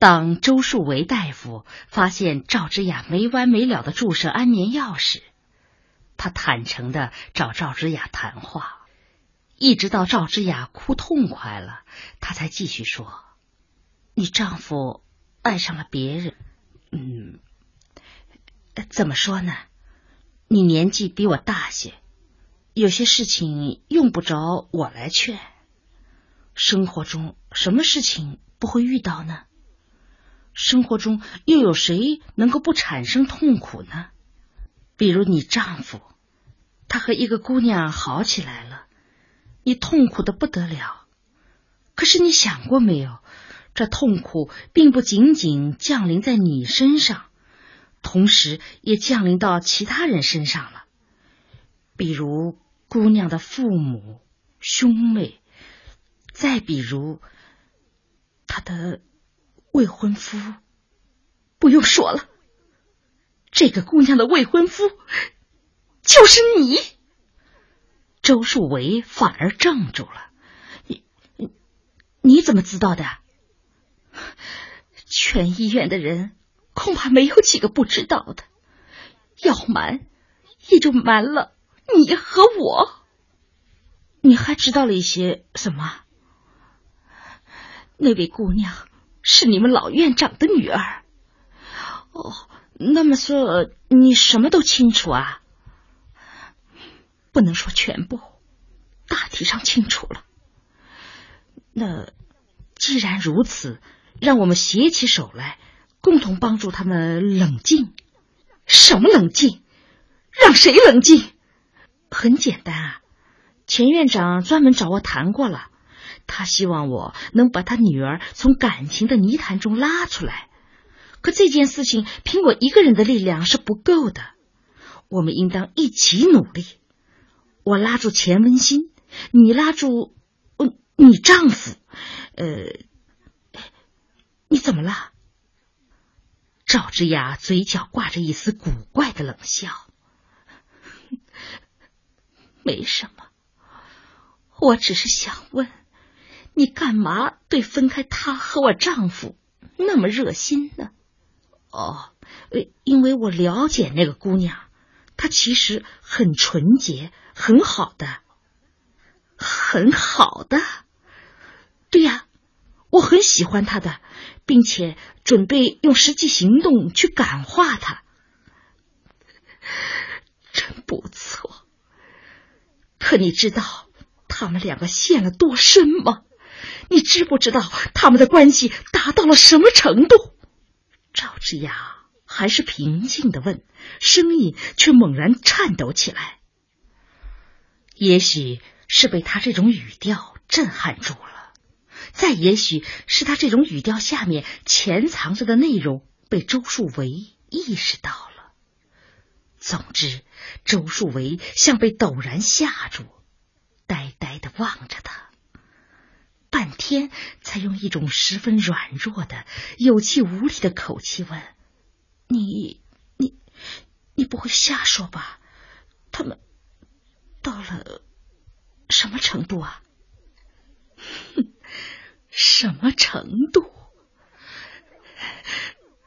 当周树维大夫发现赵之雅没完没了的注射安眠药时，他坦诚的找赵之雅谈话，一直到赵之雅哭痛快了，他才继续说：“你丈夫爱上了别人，嗯，怎么说呢？你年纪比我大些。”有些事情用不着我来劝。生活中什么事情不会遇到呢？生活中又有谁能够不产生痛苦呢？比如你丈夫，他和一个姑娘好起来了，你痛苦的不得了。可是你想过没有，这痛苦并不仅仅降临在你身上，同时也降临到其他人身上了。比如姑娘的父母、兄妹，再比如她的未婚夫，不用说了，这个姑娘的未婚夫就是你。周树维反而怔住了，你你你怎么知道的？全医院的人恐怕没有几个不知道的，要瞒也就瞒了。你和我，你还知道了一些什么？那位姑娘是你们老院长的女儿。哦，那么说你什么都清楚啊？不能说全部，大体上清楚了。那既然如此，让我们携起手来，共同帮助他们冷静。什么冷静？让谁冷静？很简单啊，钱院长专门找我谈过了，他希望我能把他女儿从感情的泥潭中拉出来。可这件事情凭我一个人的力量是不够的，我们应当一起努力。我拉住钱文新，你拉住你丈夫。呃，你怎么了？赵之雅嘴角挂着一丝古怪的冷笑。没什么，我只是想问，你干嘛对分开他和我丈夫那么热心呢？哦，因为我了解那个姑娘，她其实很纯洁，很好的，很好的。对呀，我很喜欢她的，并且准备用实际行动去感化她。真不错。可你知道他们两个陷了多深吗？你知不知道他们的关系达到了什么程度？赵之雅还是平静的问，声音却猛然颤抖起来。也许是被他这种语调震撼住了，再也许是他这种语调下面潜藏着的内容被周树维意识到了。总之，周树维像被陡然吓住，呆呆的望着他，天才用一种十分软弱的、有气无力的口气问：“你、你、你不会瞎说吧？他们到了什么程度啊？什么程度？”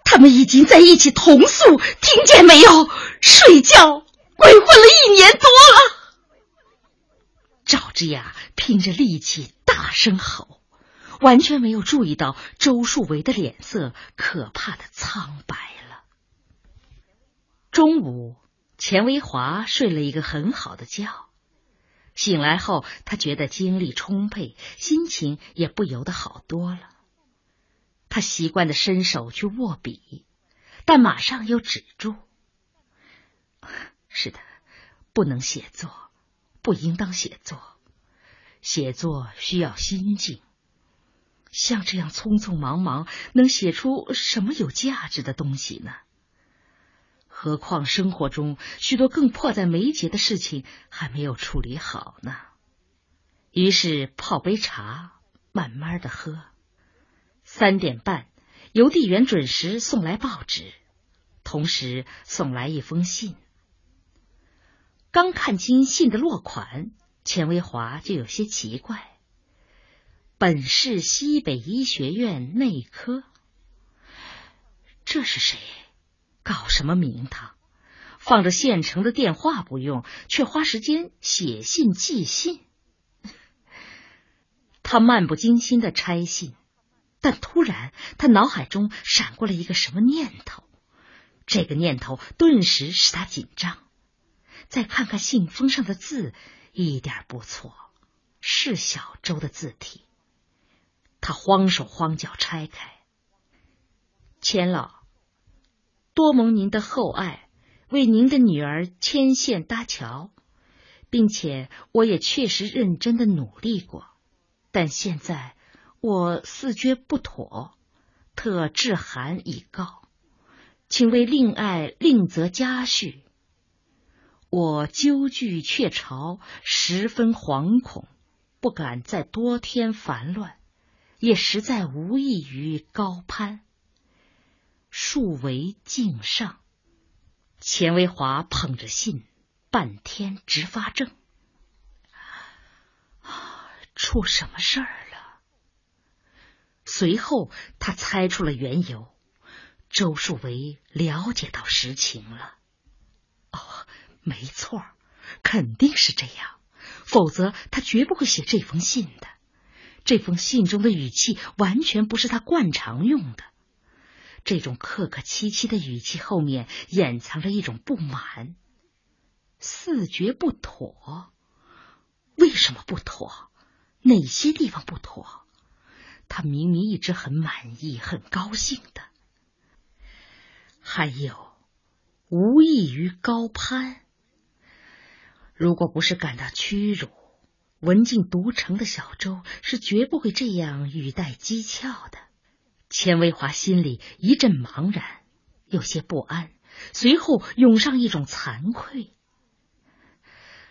他们已经在一起同宿，听见没有？睡觉鬼混了一年多了。赵之雅拼着力气大声吼，完全没有注意到周树维的脸色可怕的苍白了。中午，钱维华睡了一个很好的觉，醒来后，他觉得精力充沛，心情也不由得好多了。他习惯的伸手去握笔，但马上又止住。是的，不能写作，不应当写作。写作需要心境。像这样匆匆忙忙，能写出什么有价值的东西呢？何况生活中许多更迫在眉睫的事情还没有处理好呢。于是泡杯茶，慢慢的喝。三点半，邮递员准时送来报纸，同时送来一封信。刚看清信的落款，钱维华就有些奇怪：“本市西北医学院内科。”这是谁？搞什么名堂？放着现成的电话不用，却花时间写信寄信。他漫不经心的拆信，但突然他脑海中闪过了一个什么念头，这个念头顿时使他紧张。再看看信封上的字，一点不错，是小周的字体。他慌手慌脚拆开，钱老，多蒙您的厚爱，为您的女儿牵线搭桥，并且我也确实认真的努力过，但现在我似觉不妥，特致函以告，请为令爱另择家婿。我纠聚却巢，十分惶恐，不敢再多添烦乱。也实在无异于高攀。树为敬上，钱维华捧着信，半天直发怔。出什么事儿了？随后他猜出了缘由，周树维了解到实情了。哦，没错，肯定是这样，否则他绝不会写这封信的。这封信中的语气完全不是他惯常用的，这种客客气气的语气后面掩藏着一种不满。四觉不妥，为什么不妥？哪些地方不妥？他明明一直很满意、很高兴的。还有，无异于高攀。如果不是感到屈辱。文静独成的小周是绝不会这样语带讥诮的。钱维华心里一阵茫然，有些不安，随后涌上一种惭愧。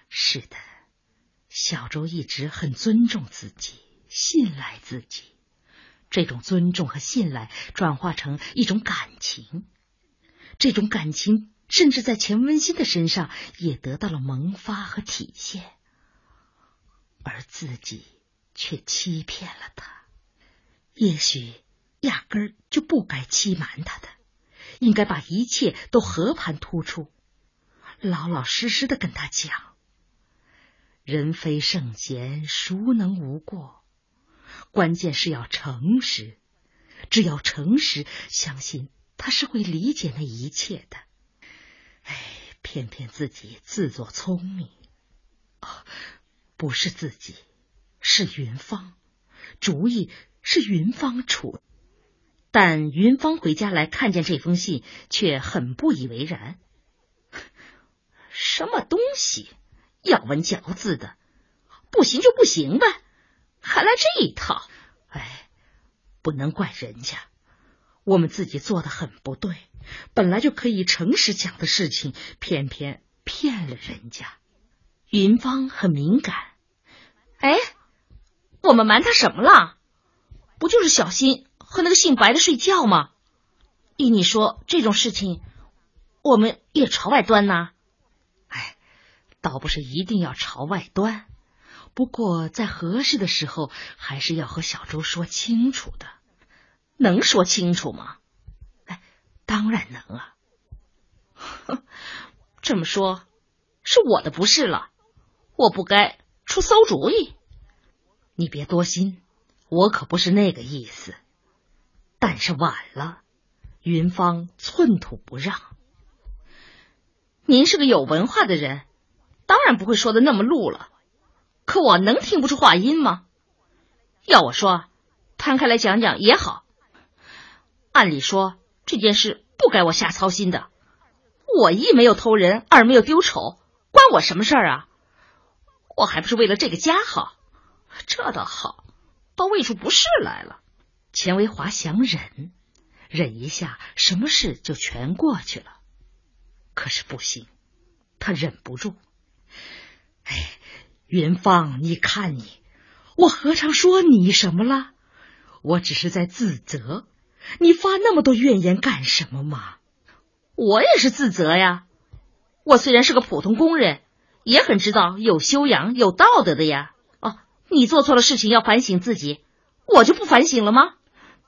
是的，小周一直很尊重自己，信赖自己。这种尊重和信赖转化成一种感情，这种感情甚至在钱文新的身上也得到了萌发和体现。而自己却欺骗了他，也许压根儿就不该欺瞒他的，应该把一切都和盘托出，老老实实的跟他讲。人非圣贤，孰能无过？关键是要诚实，只要诚实，相信他是会理解那一切的。偏偏自己自作聪明。不是自己，是云芳，主意是云芳出。但云芳回家来看见这封信，却很不以为然。什么东西，咬文嚼字的，不行就不行呗，还来这一套。哎，不能怪人家，我们自己做的很不对，本来就可以诚实讲的事情，偏偏骗了人家。云芳很敏感。哎，我们瞒他什么了？不就是小心和那个姓白的睡觉吗？依你说，这种事情我们也朝外端呐？哎，倒不是一定要朝外端，不过在合适的时候，还是要和小周说清楚的。能说清楚吗？哎，当然能啊。这么说，是我的不是了，我不该。出馊主意，你别多心，我可不是那个意思。但是晚了，云芳寸土不让。您是个有文化的人，当然不会说的那么露了。可我能听不出话音吗？要我说，摊开来讲讲也好。按理说这件事不该我瞎操心的，我一没有偷人，二没有丢丑，关我什么事儿啊？我还不是为了这个家好，这倒好，倒喂出不是来了。钱维华想忍，忍一下，什么事就全过去了。可是不行，他忍不住。哎，云芳，你看你，我何尝说你什么了？我只是在自责。你发那么多怨言干什么嘛？我也是自责呀。我虽然是个普通工人。也很知道有修养、有道德的呀。哦，你做错了事情要反省自己，我就不反省了吗？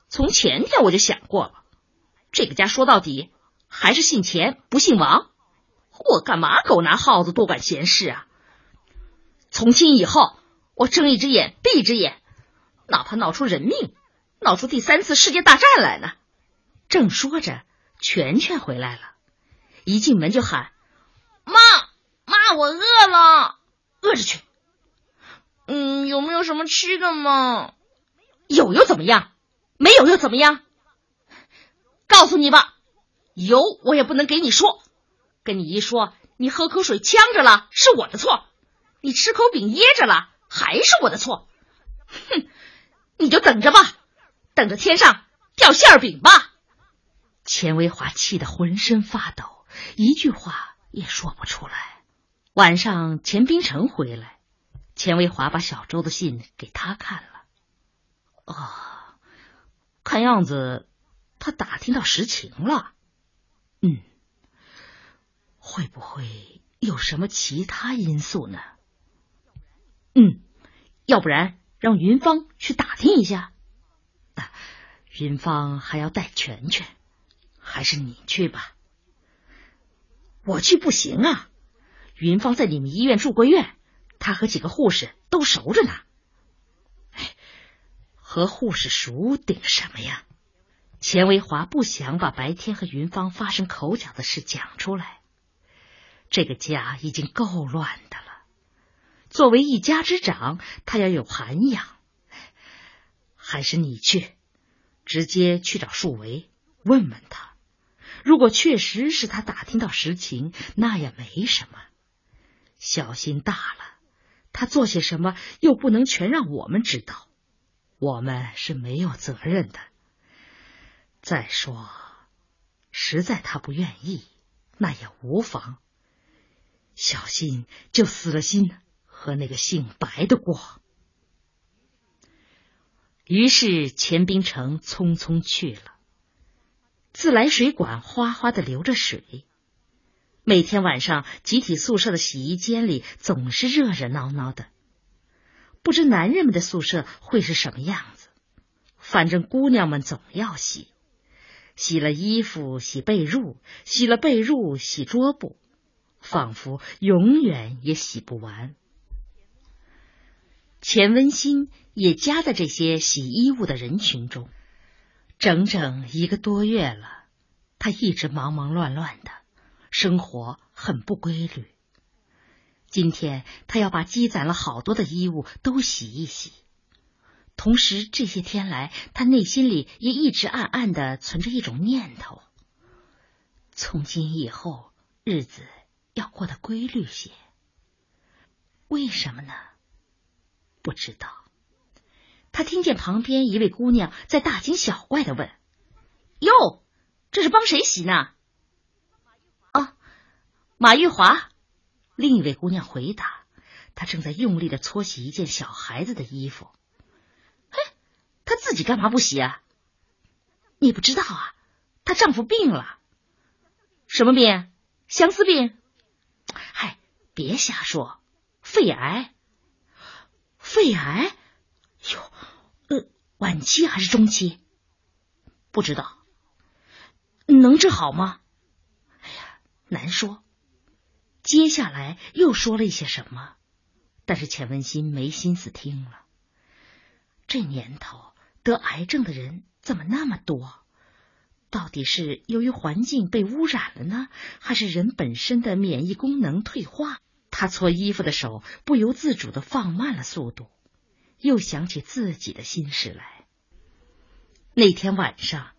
从前天我就想过了，这个家说到底还是姓钱不姓王，我干嘛狗拿耗子多管闲事啊？从今以后，我睁一只眼闭一只眼，哪怕闹出人命，闹出第三次世界大战来呢。正说着，全全回来了，一进门就喊：“妈妈，我饿了，饿着去。嗯，有没有什么吃的吗？有又怎么样？没有又怎么样？告诉你吧，有我也不能给你说，跟你一说，你喝口水呛着了是我的错，你吃口饼噎着了还是我的错。哼，你就等着吧，等着天上掉馅饼吧。钱维华气得浑身发抖，一句话也说不出来。晚上，钱冰城回来，钱维华把小周的信给他看了。啊，看样子他打听到实情了。嗯，会不会有什么其他因素呢？嗯，要不然让云芳去打听一下。云芳还要带全全。还是你去吧，我去不行啊。云芳在你们医院住过院，她和几个护士都熟着呢。和护士熟顶什么呀？钱维华不想把白天和云芳发生口角的事讲出来。这个家已经够乱的了，作为一家之长，他要有涵养。还是你去，直接去找树维问问他。如果确实是他打听到实情，那也没什么。小心大了，他做些什么又不能全让我们知道，我们是没有责任的。再说，实在他不愿意，那也无妨。小心就死了心和那个姓白的过。于是钱冰城匆匆去了。自来水管哗哗的流着水，每天晚上集体宿舍的洗衣间里总是热热闹闹的。不知男人们的宿舍会是什么样子，反正姑娘们总要洗，洗了衣服洗被褥，洗了被褥洗桌布，仿佛永远也洗不完。钱温馨也夹在这些洗衣物的人群中。整整一个多月了，他一直忙忙乱乱的，生活很不规律。今天他要把积攒了好多的衣物都洗一洗，同时这些天来，他内心里也一直暗暗的存着一种念头：从今以后日子要过得规律些。为什么呢？不知道。他听见旁边一位姑娘在大惊小怪的问：“哟，这是帮谁洗呢？”“啊，马玉华。”另一位姑娘回答：“她正在用力的搓洗一件小孩子的衣服。”“嘿，她自己干嘛不洗啊？”“你不知道啊，她丈夫病了。”“什么病？相思病？”“嗨，别瞎说，肺癌。”“肺癌？”哟，呃，晚期还是中期？不知道，能治好吗？哎呀，难说。接下来又说了一些什么？但是钱文新没心思听了。这年头得癌症的人怎么那么多？到底是由于环境被污染了呢，还是人本身的免疫功能退化？他搓衣服的手不由自主的放慢了速度。又想起自己的心事来。那天晚上，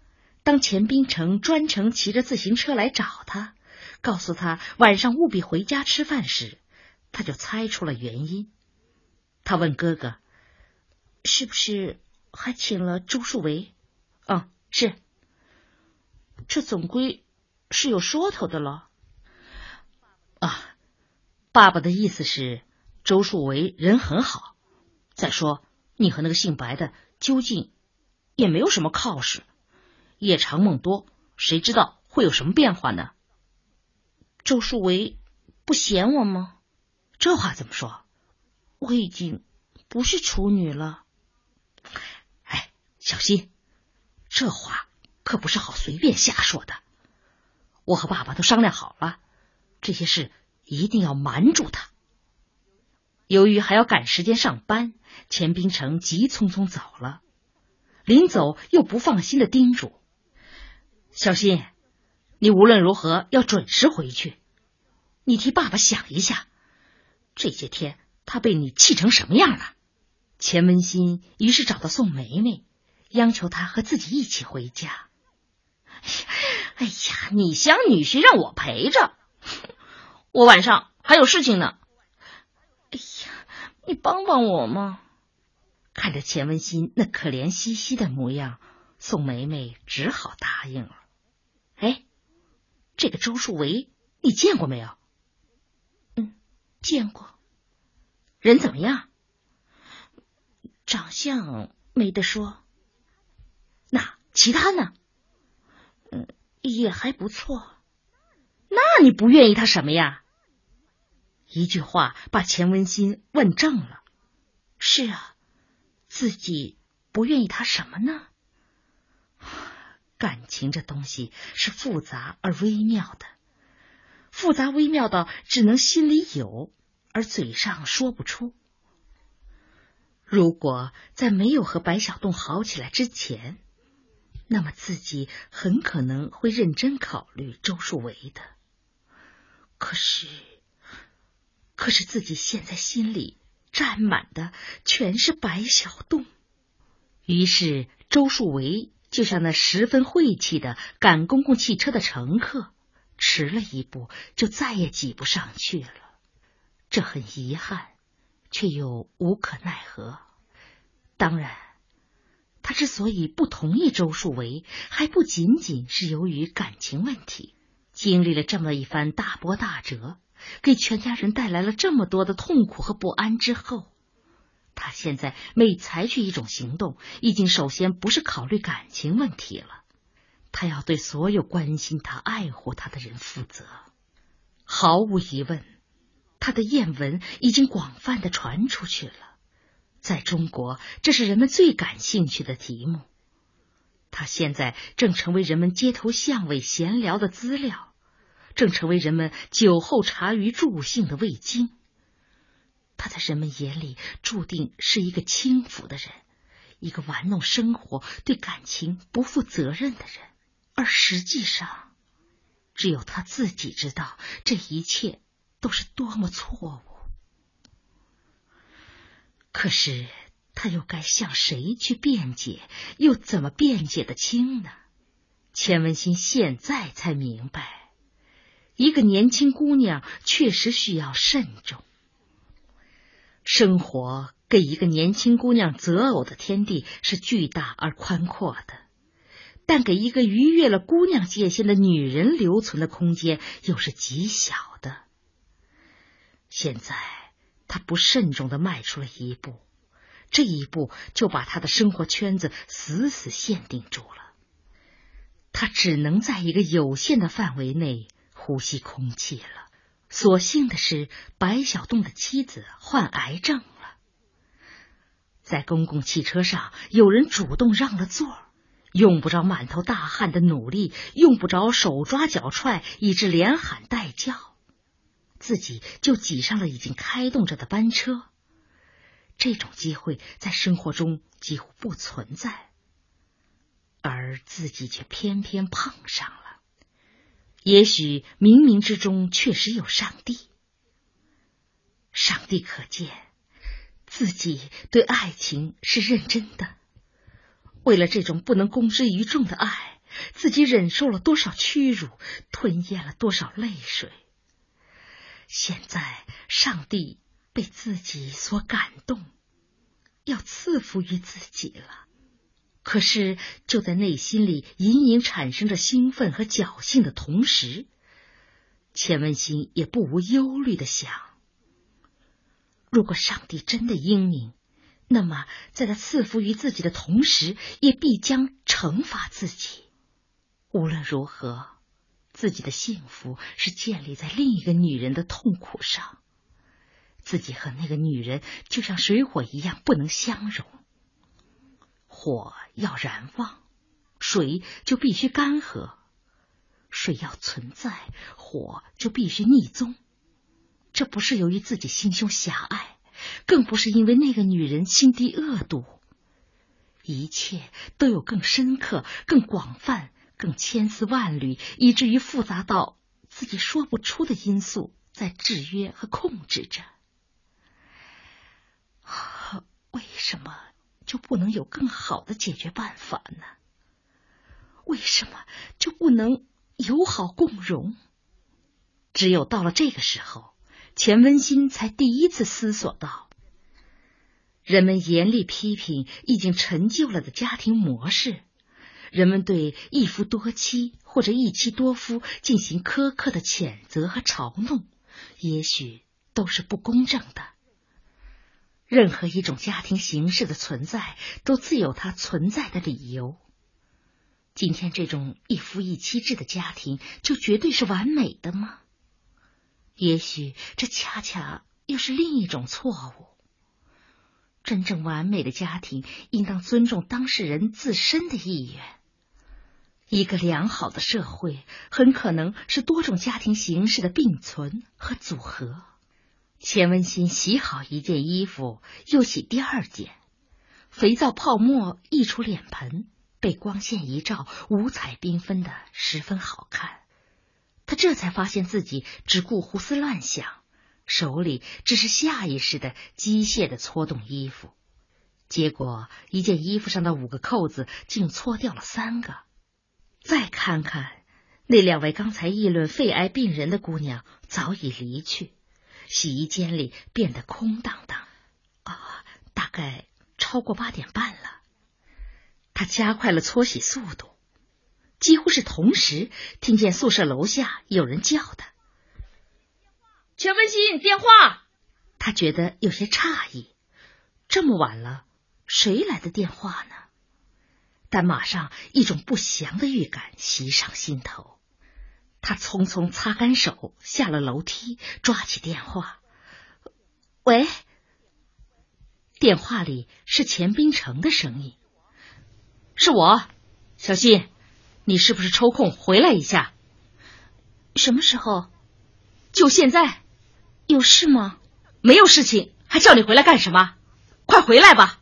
当钱冰城专程骑着自行车来找他，告诉他晚上务必回家吃饭时，他就猜出了原因。他问哥哥：“是不是还请了周树维？”“嗯，是。”“这总归是有说头的了。”“，爸爸的意思是，周树维人很好。”再说，你和那个姓白的究竟也没有什么靠实，夜长梦多，谁知道会有什么变化呢？周树维不嫌我吗？这话怎么说？我已经不是处女了。哎，小心，这话可不是好随便瞎说的。我和爸爸都商量好了，这些事一定要瞒住他。由于还要赶时间上班，钱冰城急匆匆走了。临走又不放心的叮嘱：“小新，你无论如何要准时回去。你替爸爸想一下，这些天他被你气成什么样了？”钱文新于是找到宋梅梅，央求她和自己一起回家。哎呀，你想女婿让我陪着，我晚上还有事情呢。哎呀，你帮帮我嘛！看着钱文新那可怜兮兮的模样，宋梅梅只好答应了。哎，这个周树维你见过没有？嗯，见过。人怎么样？长相没得说。那其他呢？嗯，也还不错。那你不愿意他什么呀？一句话把钱文新问怔了。是啊。自己不愿意他什么呢？感情这东西是复杂而微妙的，复杂微妙到只能心里有，而嘴上说不出。如果在没有和白小栋好起来之前，那么自己很可能会认真考虑周树维的。可是，可是自己现在心里……占满的全是白小洞，于是周树维就像那十分晦气的赶公共汽车的乘客，迟了一步就再也挤不上去了。这很遗憾，却又无可奈何。当然，他之所以不同意周树维，还不仅仅是由于感情问题。经历了这么一番大波大折。给全家人带来了这么多的痛苦和不安之后，他现在每采取一种行动，已经首先不是考虑感情问题了，他要对所有关心他、爱护他的人负责。毫无疑问，他的艳闻已经广泛的传出去了，在中国，这是人们最感兴趣的题目。他现在正成为人们街头巷尾闲聊的资料。正成为人们酒后茶余助兴的味精。他在人们眼里注定是一个轻浮的人，一个玩弄生活、对感情不负责任的人。而实际上，只有他自己知道这一切都是多么错误。可是，他又该向谁去辩解？又怎么辩解得清呢？钱文新现在才明白。一个年轻姑娘确实需要慎重。生活给一个年轻姑娘择偶的天地是巨大而宽阔的，但给一个逾越了姑娘界限的女人留存的空间又是极小的。现在她不慎重的迈出了一步，这一步就把她的生活圈子死死限定住了。她只能在一个有限的范围内。呼吸空气了。所幸的是，白小栋的妻子患癌症了。在公共汽车上，有人主动让了座，用不着满头大汗的努力，用不着手抓脚踹，以致连喊带叫，自己就挤上了已经开动着的班车。这种机会在生活中几乎不存在，而自己却偏偏碰上了。也许冥冥之中确实有上帝，上帝可见自己对爱情是认真的。为了这种不能公之于众的爱，自己忍受了多少屈辱，吞咽了多少泪水。现在上帝被自己所感动，要赐福于自己了。可是，就在内心里隐隐产生着兴奋和侥幸的同时，钱文新也不无忧虑的想：如果上帝真的英明，那么在他赐福于自己的同时，也必将惩罚自己。无论如何，自己的幸福是建立在另一个女人的痛苦上，自己和那个女人就像水火一样，不能相容。火要燃旺，水就必须干涸；水要存在，火就必须逆宗。这不是由于自己心胸狭隘，更不是因为那个女人心地恶毒。一切都有更深刻、更广泛、更千丝万缕，以至于复杂到自己说不出的因素在制约和控制着。为什么就不能有更好的解决办法呢？为什么就不能友好共荣？只有到了这个时候。钱温馨才第一次思索到，人们严厉批评已经陈旧了的家庭模式，人们对一夫多妻或者一妻多夫进行苛刻的谴责和嘲弄，也许都是不公正的。任何一种家庭形式的存在，都自有它存在的理由。今天这种一夫一妻制的家庭，就绝对是完美的吗？也许这恰恰又是另一种错误。真正完美的家庭应当尊重当事人自身的意愿。一个良好的社会很可能是多种家庭形式的并存和组合。钱文新洗好一件衣服，又洗第二件，肥皂泡沫溢出脸盆，被光线一照，五彩缤纷的，十分好看。他这才发现自己只顾胡思乱想，手里只是下意识的机械的搓动衣服，结果一件衣服上的五个扣子竟搓掉了三个。再看看那两位刚才议论肺癌病人的姑娘，早已离去，洗衣间里变得空荡荡。啊，大概超过八点半了。他加快了搓洗速度。几乎是同时，听见宿舍楼下有人叫他：“全文新电话。”他觉得有些诧异，这么晚了，谁来的电话呢？但马上一种不祥的预感袭上心头，他匆匆擦干手，下了楼梯，抓起电话：“喂。”电话里是钱冰城的声音：“是我，小新。”你是不是抽空回来一下？什么时候？就现在。有事吗？没有事情，还叫你回来干什么？快回来吧。